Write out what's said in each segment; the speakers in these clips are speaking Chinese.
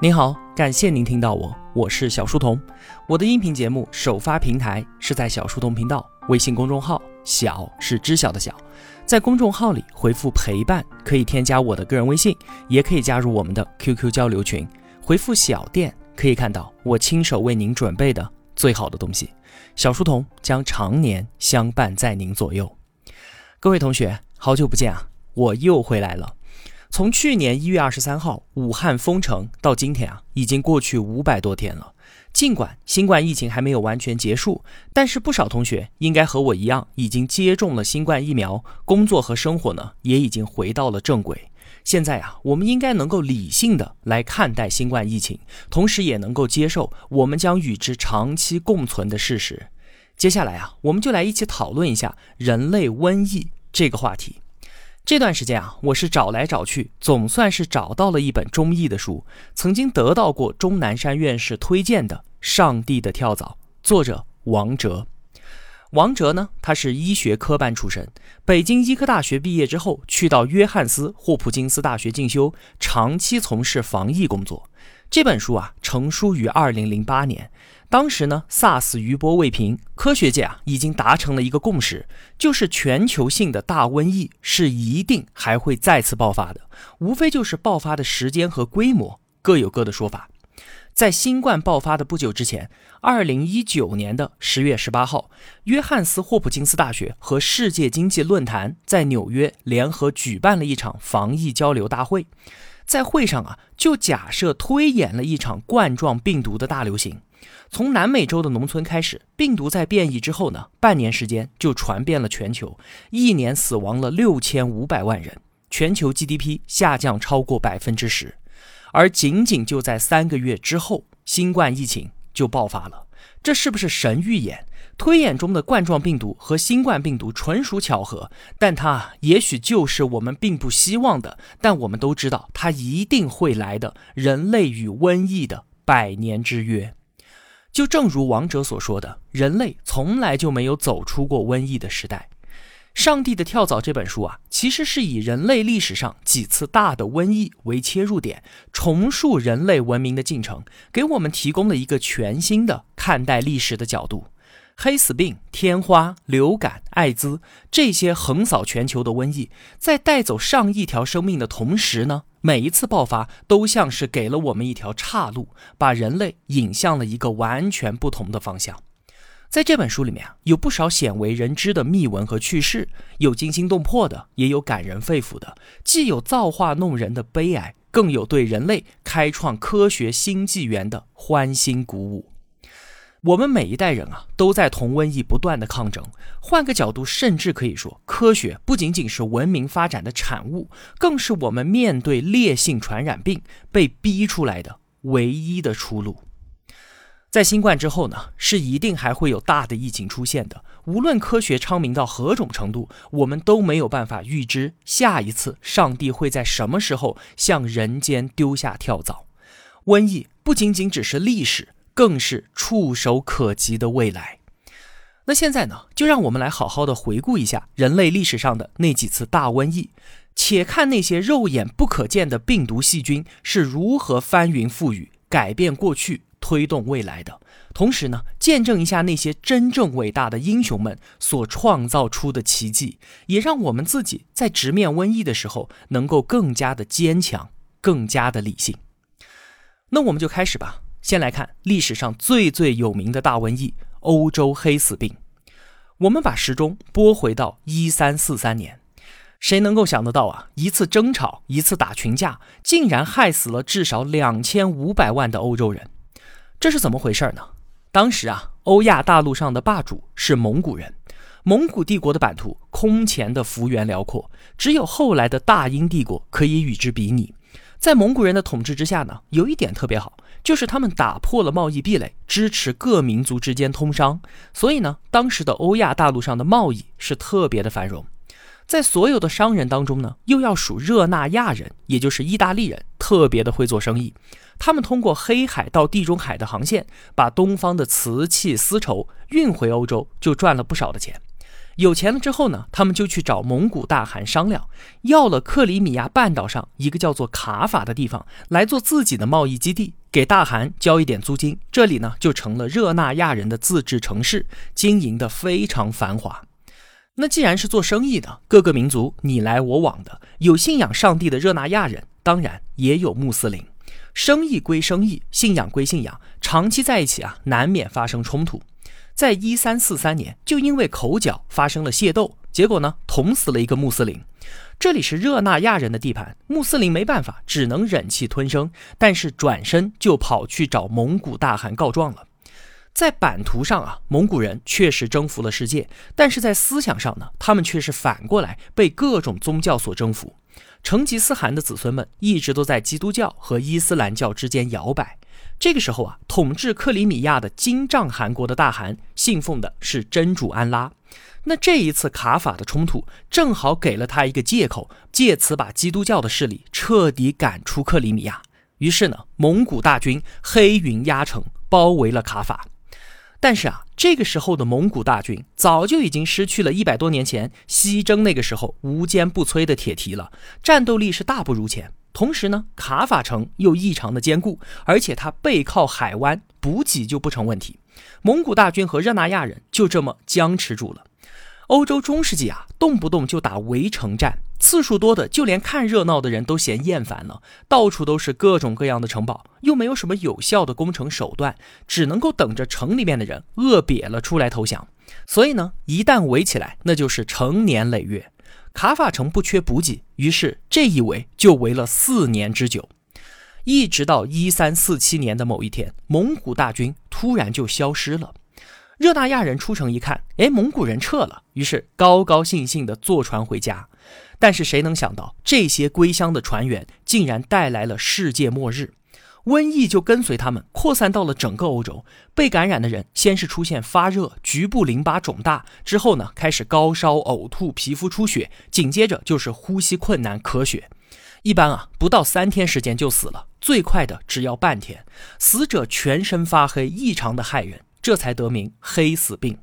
您好，感谢您听到我，我是小书童。我的音频节目首发平台是在小书童频道微信公众号，小是知晓的小，在公众号里回复陪伴，可以添加我的个人微信，也可以加入我们的 QQ 交流群。回复小店可以看到我亲手为您准备的最好的东西。小书童将常年相伴在您左右。各位同学，好久不见啊，我又回来了。从去年一月二十三号武汉封城到今天啊，已经过去五百多天了。尽管新冠疫情还没有完全结束，但是不少同学应该和我一样，已经接种了新冠疫苗，工作和生活呢也已经回到了正轨。现在啊，我们应该能够理性的来看待新冠疫情，同时也能够接受我们将与之长期共存的事实。接下来啊，我们就来一起讨论一下人类瘟疫这个话题。这段时间啊，我是找来找去，总算是找到了一本中译的书，曾经得到过钟南山院士推荐的《上帝的跳蚤》，作者王哲。王哲呢，他是医学科班出身，北京医科大学毕业之后，去到约翰斯霍普金斯大学进修，长期从事防疫工作。这本书啊，成书于二零零八年。当时呢，SARS 余波未平，科学界啊已经达成了一个共识，就是全球性的大瘟疫是一定还会再次爆发的，无非就是爆发的时间和规模各有各的说法。在新冠爆发的不久之前，二零一九年的十月十八号，约翰斯霍普金斯大学和世界经济论坛在纽约联合举办了一场防疫交流大会，在会上啊，就假设推演了一场冠状病毒的大流行。从南美洲的农村开始，病毒在变异之后呢，半年时间就传遍了全球，一年死亡了六千五百万人，全球 GDP 下降超过百分之十，而仅仅就在三个月之后，新冠疫情就爆发了。这是不是神预言？推演中的冠状病毒和新冠病毒纯属巧合，但它也许就是我们并不希望的，但我们都知道它一定会来的人类与瘟疫的百年之约。就正如王者所说的，人类从来就没有走出过瘟疫的时代。《上帝的跳蚤》这本书啊，其实是以人类历史上几次大的瘟疫为切入点，重塑人类文明的进程，给我们提供了一个全新的看待历史的角度。黑死病、天花、流感、艾滋这些横扫全球的瘟疫，在带走上亿条生命的同时呢，每一次爆发都像是给了我们一条岔路，把人类引向了一个完全不同的方向。在这本书里面啊，有不少鲜为人知的秘闻和趣事，有惊心动魄的，也有感人肺腑的，既有造化弄人的悲哀，更有对人类开创科学新纪元的欢欣鼓舞。我们每一代人啊，都在同瘟疫不断的抗争。换个角度，甚至可以说，科学不仅仅是文明发展的产物，更是我们面对烈性传染病被逼出来的唯一的出路。在新冠之后呢，是一定还会有大的疫情出现的。无论科学昌明到何种程度，我们都没有办法预知下一次上帝会在什么时候向人间丢下跳蚤。瘟疫不仅仅只是历史。更是触手可及的未来。那现在呢？就让我们来好好的回顾一下人类历史上的那几次大瘟疫，且看那些肉眼不可见的病毒细菌是如何翻云覆雨、改变过去、推动未来的。同时呢，见证一下那些真正伟大的英雄们所创造出的奇迹，也让我们自己在直面瘟疫的时候能够更加的坚强、更加的理性。那我们就开始吧。先来看历史上最最有名的大瘟疫——欧洲黑死病。我们把时钟拨回到一三四三年，谁能够想得到啊？一次争吵，一次打群架，竟然害死了至少两千五百万的欧洲人。这是怎么回事呢？当时啊，欧亚大陆上的霸主是蒙古人，蒙古帝国的版图空前的幅员辽阔，只有后来的大英帝国可以与之比拟。在蒙古人的统治之下呢，有一点特别好，就是他们打破了贸易壁垒，支持各民族之间通商，所以呢，当时的欧亚大陆上的贸易是特别的繁荣。在所有的商人当中呢，又要数热那亚人，也就是意大利人，特别的会做生意。他们通过黑海到地中海的航线，把东方的瓷器丝绸运回欧洲，就赚了不少的钱。有钱了之后呢，他们就去找蒙古大汗商量，要了克里米亚半岛上一个叫做卡法的地方来做自己的贸易基地，给大汗交一点租金，这里呢就成了热那亚人的自治城市，经营的非常繁华。那既然是做生意的，各个民族你来我往的，有信仰上帝的热那亚人，当然也有穆斯林。生意归生意，信仰归信仰，长期在一起啊，难免发生冲突。在一三四三年，就因为口角发生了械斗，结果呢，捅死了一个穆斯林。这里是热那亚人的地盘，穆斯林没办法，只能忍气吞声，但是转身就跑去找蒙古大汗告状了。在版图上啊，蒙古人确实征服了世界，但是在思想上呢，他们却是反过来被各种宗教所征服。成吉思汗的子孙们一直都在基督教和伊斯兰教之间摇摆。这个时候啊，统治克里米亚的金帐汗国的大汗信奉的是真主安拉。那这一次卡法的冲突，正好给了他一个借口，借此把基督教的势力彻底赶出克里米亚。于是呢，蒙古大军黑云压城，包围了卡法。但是啊，这个时候的蒙古大军早就已经失去了一百多年前西征那个时候无坚不摧的铁蹄了，战斗力是大不如前。同时呢，卡法城又异常的坚固，而且它背靠海湾，补给就不成问题。蒙古大军和热那亚人就这么僵持住了。欧洲中世纪啊，动不动就打围城战。次数多的，就连看热闹的人都嫌厌烦了。到处都是各种各样的城堡，又没有什么有效的攻城手段，只能够等着城里面的人饿瘪了出来投降。所以呢，一旦围起来，那就是成年累月。卡法城不缺补给，于是这一围就围了四年之久，一直到一三四七年的某一天，蒙古大军突然就消失了。热那亚人出城一看，哎，蒙古人撤了，于是高高兴兴地坐船回家。但是谁能想到，这些归乡的船员竟然带来了世界末日，瘟疫就跟随他们扩散到了整个欧洲。被感染的人先是出现发热、局部淋巴肿大，之后呢开始高烧、呕吐、皮肤出血，紧接着就是呼吸困难、咳血。一般啊，不到三天时间就死了，最快的只要半天。死者全身发黑，异常的骇人，这才得名黑死病。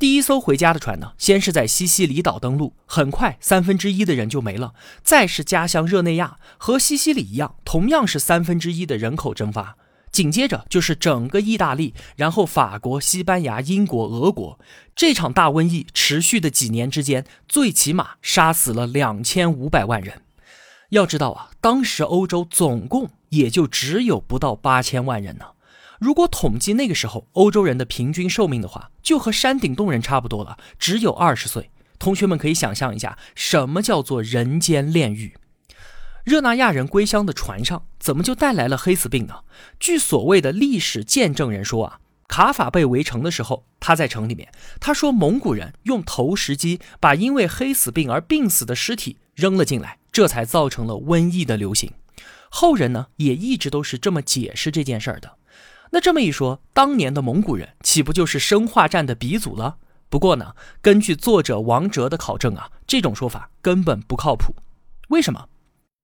第一艘回家的船呢，先是在西西里岛登陆，很快三分之一的人就没了。再是家乡热内亚，和西西里一样，同样是三分之一的人口蒸发。紧接着就是整个意大利，然后法国、西班牙、英国、俄国。这场大瘟疫持续的几年之间，最起码杀死了两千五百万人。要知道啊，当时欧洲总共也就只有不到八千万人呢。如果统计那个时候欧洲人的平均寿命的话，就和山顶洞人差不多了，只有二十岁。同学们可以想象一下，什么叫做人间炼狱？热那亚人归乡的船上怎么就带来了黑死病呢？据所谓的历史见证人说啊，卡法被围城的时候，他在城里面，他说蒙古人用投石机把因为黑死病而病死的尸体扔了进来，这才造成了瘟疫的流行。后人呢也一直都是这么解释这件事儿的。那这么一说，当年的蒙古人岂不就是生化战的鼻祖了？不过呢，根据作者王哲的考证啊，这种说法根本不靠谱。为什么？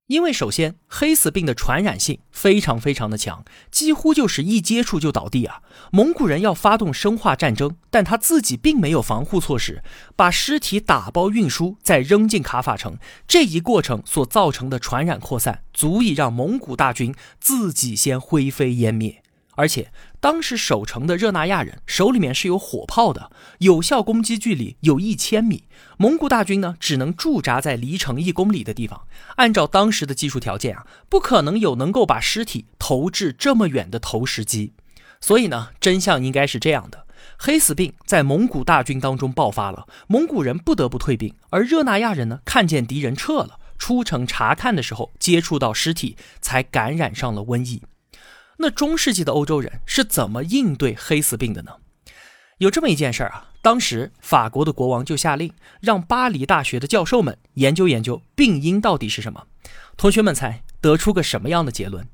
因为首先，黑死病的传染性非常非常的强，几乎就是一接触就倒地啊。蒙古人要发动生化战争，但他自己并没有防护措施，把尸体打包运输，再扔进卡法城，这一过程所造成的传染扩散，足以让蒙古大军自己先灰飞烟灭。而且当时守城的热那亚人手里面是有火炮的，有效攻击距离有一千米。蒙古大军呢，只能驻扎在离城一公里的地方。按照当时的技术条件啊，不可能有能够把尸体投掷这么远的投石机。所以呢，真相应该是这样的：黑死病在蒙古大军当中爆发了，蒙古人不得不退兵，而热那亚人呢，看见敌人撤了，出城查看的时候接触到尸体，才感染上了瘟疫。那中世纪的欧洲人是怎么应对黑死病的呢？有这么一件事儿啊，当时法国的国王就下令让巴黎大学的教授们研究研究病因到底是什么。同学们猜得出个什么样的结论？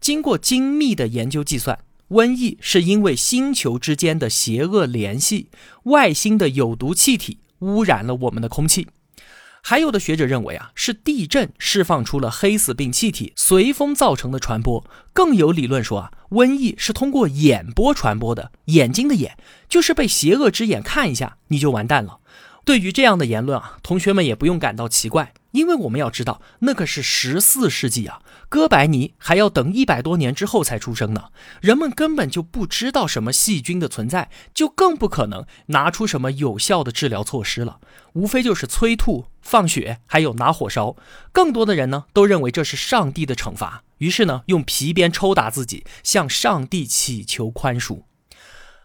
经过精密的研究计算，瘟疫是因为星球之间的邪恶联系，外星的有毒气体污染了我们的空气。还有的学者认为啊，是地震释放出了黑死病气体，随风造成的传播。更有理论说啊，瘟疫是通过眼波传播的，眼睛的眼就是被邪恶之眼看一下你就完蛋了。对于这样的言论啊，同学们也不用感到奇怪，因为我们要知道，那可是十四世纪啊，哥白尼还要等一百多年之后才出生呢。人们根本就不知道什么细菌的存在，就更不可能拿出什么有效的治疗措施了。无非就是催吐、放血，还有拿火烧。更多的人呢，都认为这是上帝的惩罚，于是呢，用皮鞭抽打自己，向上帝祈求宽恕。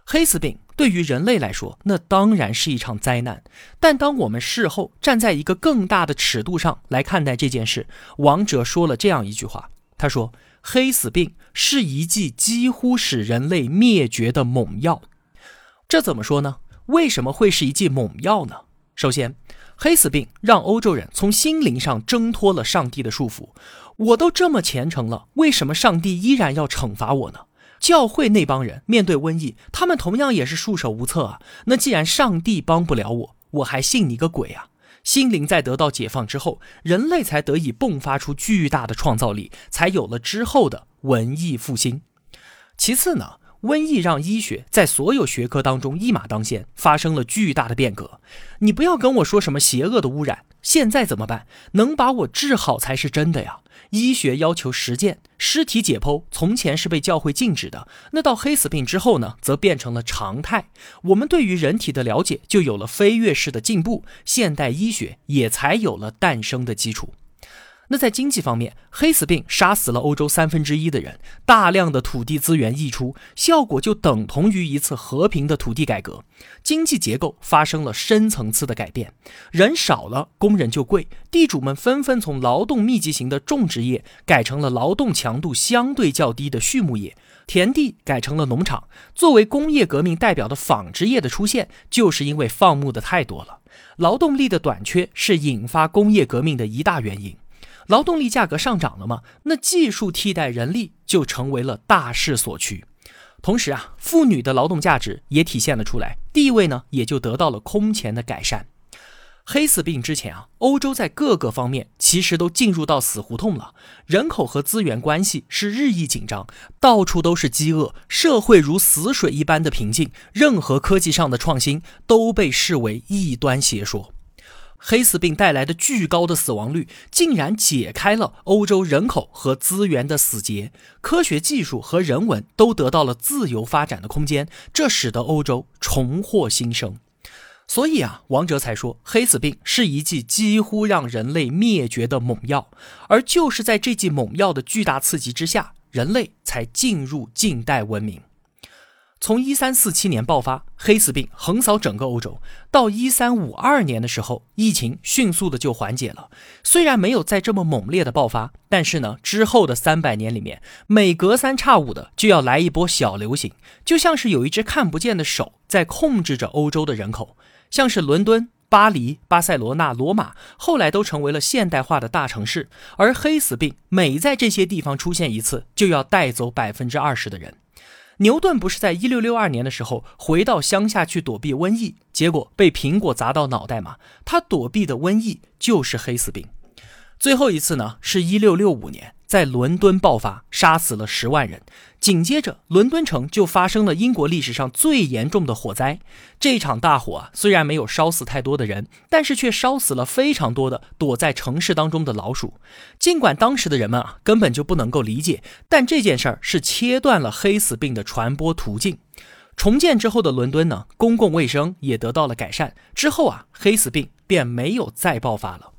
黑死病对于人类来说，那当然是一场灾难。但当我们事后站在一个更大的尺度上来看待这件事，王哲说了这样一句话：“他说，黑死病是一剂几乎使人类灭绝的猛药。这怎么说呢？为什么会是一剂猛药呢？首先，黑死病让欧洲人从心灵上挣脱了上帝的束缚。我都这么虔诚了，为什么上帝依然要惩罚我呢？”教会那帮人面对瘟疫，他们同样也是束手无策啊。那既然上帝帮不了我，我还信你个鬼啊！心灵在得到解放之后，人类才得以迸发出巨大的创造力，才有了之后的文艺复兴。其次呢，瘟疫让医学在所有学科当中一马当先，发生了巨大的变革。你不要跟我说什么邪恶的污染。现在怎么办？能把我治好才是真的呀！医学要求实践，尸体解剖从前是被教会禁止的，那到黑死病之后呢，则变成了常态。我们对于人体的了解就有了飞跃式的进步，现代医学也才有了诞生的基础。那在经济方面，黑死病杀死了欧洲三分之一的人，大量的土地资源溢出，效果就等同于一次和平的土地改革，经济结构发生了深层次的改变，人少了，工人就贵，地主们纷纷从劳动密集型的种植业改成了劳动强度相对较低的畜牧业，田地改成了农场。作为工业革命代表的纺织业的出现，就是因为放牧的太多了，劳动力的短缺是引发工业革命的一大原因。劳动力价格上涨了吗？那技术替代人力就成为了大势所趋。同时啊，妇女的劳动价值也体现了出来，地位呢也就得到了空前的改善。黑死病之前啊，欧洲在各个方面其实都进入到死胡同了，人口和资源关系是日益紧张，到处都是饥饿，社会如死水一般的平静，任何科技上的创新都被视为异端邪说。黑死病带来的巨高的死亡率，竟然解开了欧洲人口和资源的死结，科学技术和人文都得到了自由发展的空间，这使得欧洲重获新生。所以啊，王哲才说，黑死病是一剂几乎让人类灭绝的猛药，而就是在这剂猛药的巨大刺激之下，人类才进入近代文明。从一三四七年爆发黑死病，横扫整个欧洲，到一三五二年的时候，疫情迅速的就缓解了。虽然没有再这么猛烈的爆发，但是呢，之后的三百年里面，每隔三差五的就要来一波小流行，就像是有一只看不见的手在控制着欧洲的人口。像是伦敦、巴黎、巴塞罗那、罗马，后来都成为了现代化的大城市，而黑死病每在这些地方出现一次，就要带走百分之二十的人。牛顿不是在一六六二年的时候回到乡下去躲避瘟疫，结果被苹果砸到脑袋吗？他躲避的瘟疫就是黑死病。最后一次呢，是一六六五年。在伦敦爆发，杀死了十万人。紧接着，伦敦城就发生了英国历史上最严重的火灾。这场大火啊，虽然没有烧死太多的人，但是却烧死了非常多的躲在城市当中的老鼠。尽管当时的人们啊根本就不能够理解，但这件事儿是切断了黑死病的传播途径。重建之后的伦敦呢，公共卫生也得到了改善。之后啊，黑死病便没有再爆发了。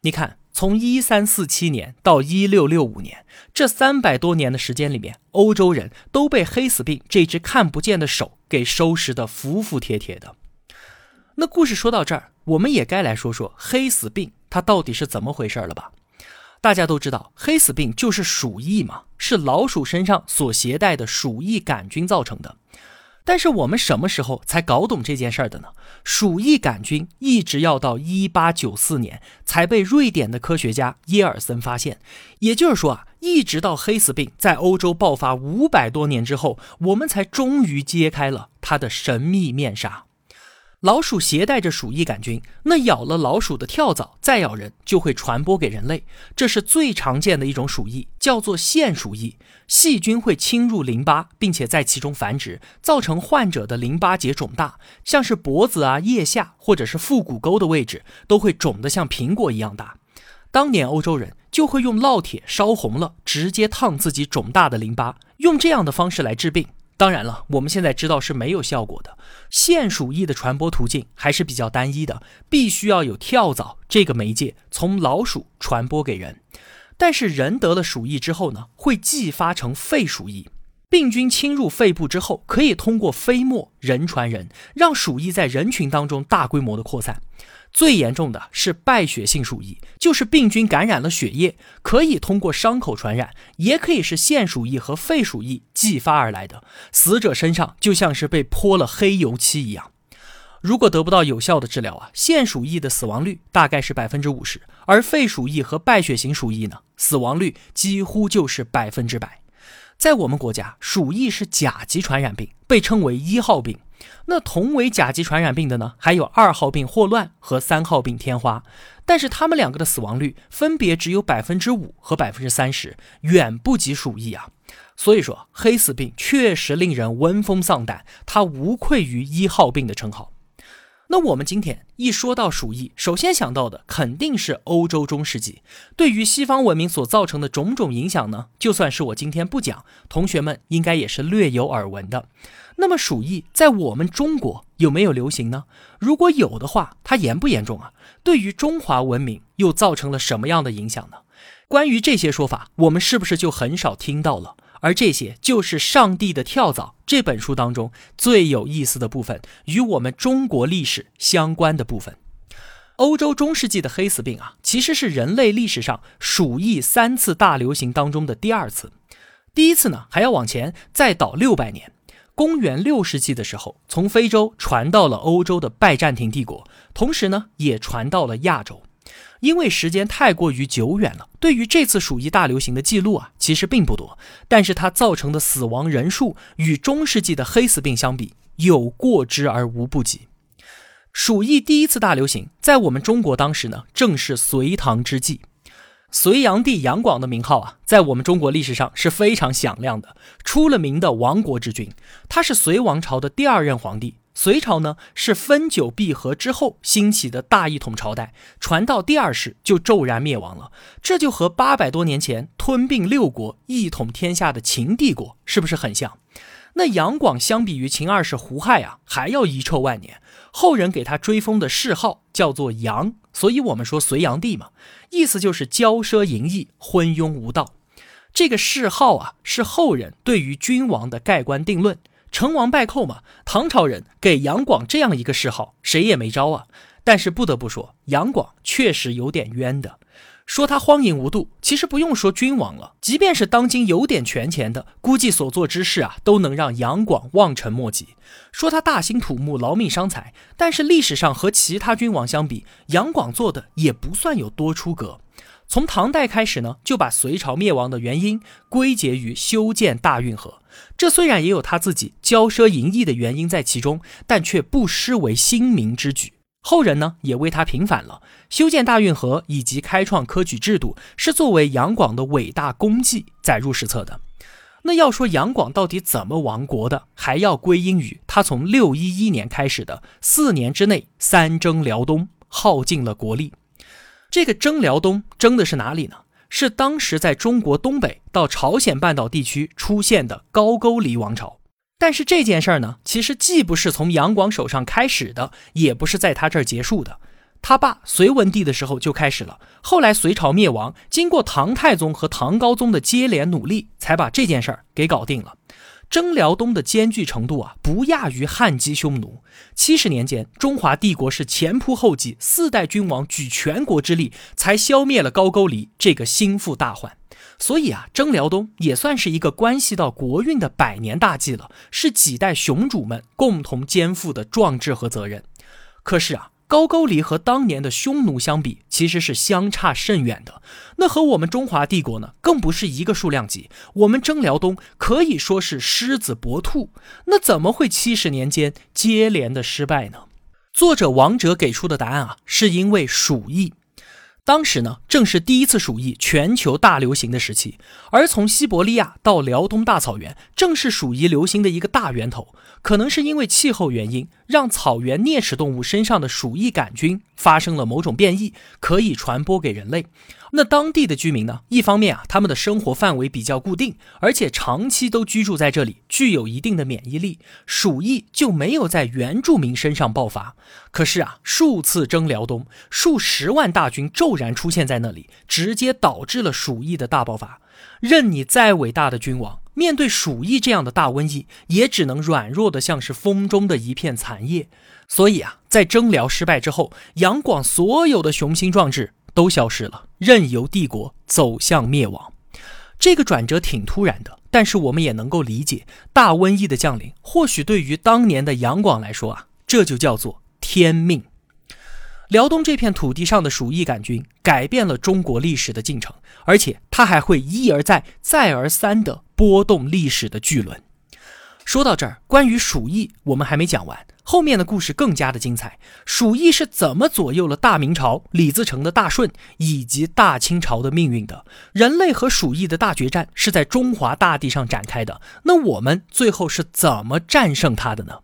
你看。从一三四七年到一六六五年，这三百多年的时间里面，欧洲人都被黑死病这只看不见的手给收拾得服服帖帖的。那故事说到这儿，我们也该来说说黑死病它到底是怎么回事了吧？大家都知道，黑死病就是鼠疫嘛，是老鼠身上所携带的鼠疫杆菌造成的。但是我们什么时候才搞懂这件事儿的呢？鼠疫杆菌一直要到一八九四年才被瑞典的科学家耶尔森发现，也就是说啊，一直到黑死病在欧洲爆发五百多年之后，我们才终于揭开了它的神秘面纱。老鼠携带着鼠疫杆菌，那咬了老鼠的跳蚤再咬人，就会传播给人类。这是最常见的一种鼠疫，叫做腺鼠疫。细菌会侵入淋巴，并且在其中繁殖，造成患者的淋巴结肿大，像是脖子啊、腋下或者是腹股沟的位置，都会肿得像苹果一样大。当年欧洲人就会用烙铁烧红了，直接烫自己肿大的淋巴，用这样的方式来治病。当然了，我们现在知道是没有效果的。腺鼠疫的传播途径还是比较单一的，必须要有跳蚤这个媒介从老鼠传播给人。但是人得了鼠疫之后呢，会继发成肺鼠疫。病菌侵入肺部之后，可以通过飞沫人传人，让鼠疫在人群当中大规模的扩散。最严重的是败血性鼠疫，就是病菌感染了血液，可以通过伤口传染，也可以是腺鼠疫和肺鼠疫继发而来的。死者身上就像是被泼了黑油漆一样。如果得不到有效的治疗啊，腺鼠疫的死亡率大概是百分之五十，而肺鼠疫和败血型鼠疫呢，死亡率几乎就是百分之百。在我们国家，鼠疫是甲级传染病，被称为一号病。那同为甲级传染病的呢，还有二号病霍乱和三号病天花，但是他们两个的死亡率分别只有百分之五和百分之三十，远不及鼠疫啊。所以说，黑死病确实令人闻风丧胆，它无愧于一号病的称号。那我们今天一说到鼠疫，首先想到的肯定是欧洲中世纪对于西方文明所造成的种种影响呢。就算是我今天不讲，同学们应该也是略有耳闻的。那么鼠疫在我们中国有没有流行呢？如果有的话，它严不严重啊？对于中华文明又造成了什么样的影响呢？关于这些说法，我们是不是就很少听到了？而这些就是《上帝的跳蚤》这本书当中最有意思的部分，与我们中国历史相关的部分。欧洲中世纪的黑死病啊，其实是人类历史上鼠疫三次大流行当中的第二次。第一次呢，还要往前再倒六百年，公元六世纪的时候，从非洲传到了欧洲的拜占庭帝国，同时呢，也传到了亚洲。因为时间太过于久远了，对于这次鼠疫大流行的记录啊，其实并不多。但是它造成的死亡人数与中世纪的黑死病相比，有过之而无不及。鼠疫第一次大流行在我们中国当时呢，正是隋唐之际。隋炀帝杨广的名号啊，在我们中国历史上是非常响亮的，出了名的亡国之君。他是隋王朝的第二任皇帝。隋朝呢是分久必合之后兴起的大一统朝代，传到第二世就骤然灭亡了。这就和八百多年前吞并六国、一统天下的秦帝国是不是很像？那杨广相比于秦二世胡亥啊，还要遗臭万年。后人给他追封的谥号叫做杨，所以我们说隋炀帝嘛，意思就是骄奢淫逸、昏庸无道。这个谥号啊，是后人对于君王的盖棺定论。成王败寇嘛，唐朝人给杨广这样一个谥号，谁也没招啊。但是不得不说，杨广确实有点冤的。说他荒淫无度，其实不用说君王了，即便是当今有点权钱的，估计所做之事啊，都能让杨广望尘莫及。说他大兴土木，劳命伤财，但是历史上和其他君王相比，杨广做的也不算有多出格。从唐代开始呢，就把隋朝灭亡的原因归结于修建大运河。这虽然也有他自己骄奢淫逸的原因在其中，但却不失为兴民之举。后人呢也为他平反了。修建大运河以及开创科举制度，是作为杨广的伟大功绩载入史册的。那要说杨广到底怎么亡国的，还要归因于他从六一一年开始的四年之内三征辽东，耗尽了国力。这个征辽东征的是哪里呢？是当时在中国东北到朝鲜半岛地区出现的高句丽王朝。但是这件事儿呢，其实既不是从杨广手上开始的，也不是在他这儿结束的。他爸隋文帝的时候就开始了，后来隋朝灭亡，经过唐太宗和唐高宗的接连努力，才把这件事儿给搞定了。征辽东的艰巨程度啊，不亚于汉击匈奴。七十年间，中华帝国是前仆后继，四代君王举全国之力，才消灭了高句丽这个心腹大患。所以啊，征辽东也算是一个关系到国运的百年大计了，是几代雄主们共同肩负的壮志和责任。可是啊。高句丽和当年的匈奴相比，其实是相差甚远的。那和我们中华帝国呢，更不是一个数量级。我们征辽东可以说是狮子搏兔，那怎么会七十年间接连的失败呢？作者王哲给出的答案啊，是因为鼠疫。当时呢，正是第一次鼠疫全球大流行的时期，而从西伯利亚到辽东大草原，正是鼠疫流行的一个大源头。可能是因为气候原因，让草原啮齿动物身上的鼠疫杆菌发生了某种变异，可以传播给人类。那当地的居民呢？一方面啊，他们的生活范围比较固定，而且长期都居住在这里，具有一定的免疫力，鼠疫就没有在原住民身上爆发。可是啊，数次征辽东，数十万大军骤然出现在那里，直接导致了鼠疫的大爆发。任你再伟大的君王。面对鼠疫这样的大瘟疫，也只能软弱的像是风中的一片残叶。所以啊，在征辽失败之后，杨广所有的雄心壮志都消失了，任由帝国走向灭亡。这个转折挺突然的，但是我们也能够理解，大瘟疫的降临，或许对于当年的杨广来说啊，这就叫做天命。辽东这片土地上的鼠疫杆菌改变了中国历史的进程，而且它还会一而再、再而三地波动历史的巨轮。说到这儿，关于鼠疫我们还没讲完，后面的故事更加的精彩。鼠疫是怎么左右了大明朝李自成的大顺以及大清朝的命运的？人类和鼠疫的大决战是在中华大地上展开的，那我们最后是怎么战胜它的呢？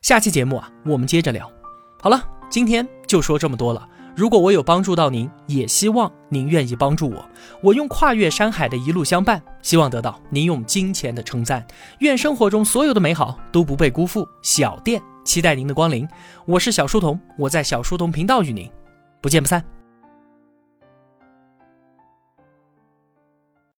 下期节目啊，我们接着聊。好了。今天就说这么多了。如果我有帮助到您，也希望您愿意帮助我。我用跨越山海的一路相伴，希望得到您用金钱的称赞。愿生活中所有的美好都不被辜负。小店期待您的光临。我是小书童，我在小书童频道与您不见不散。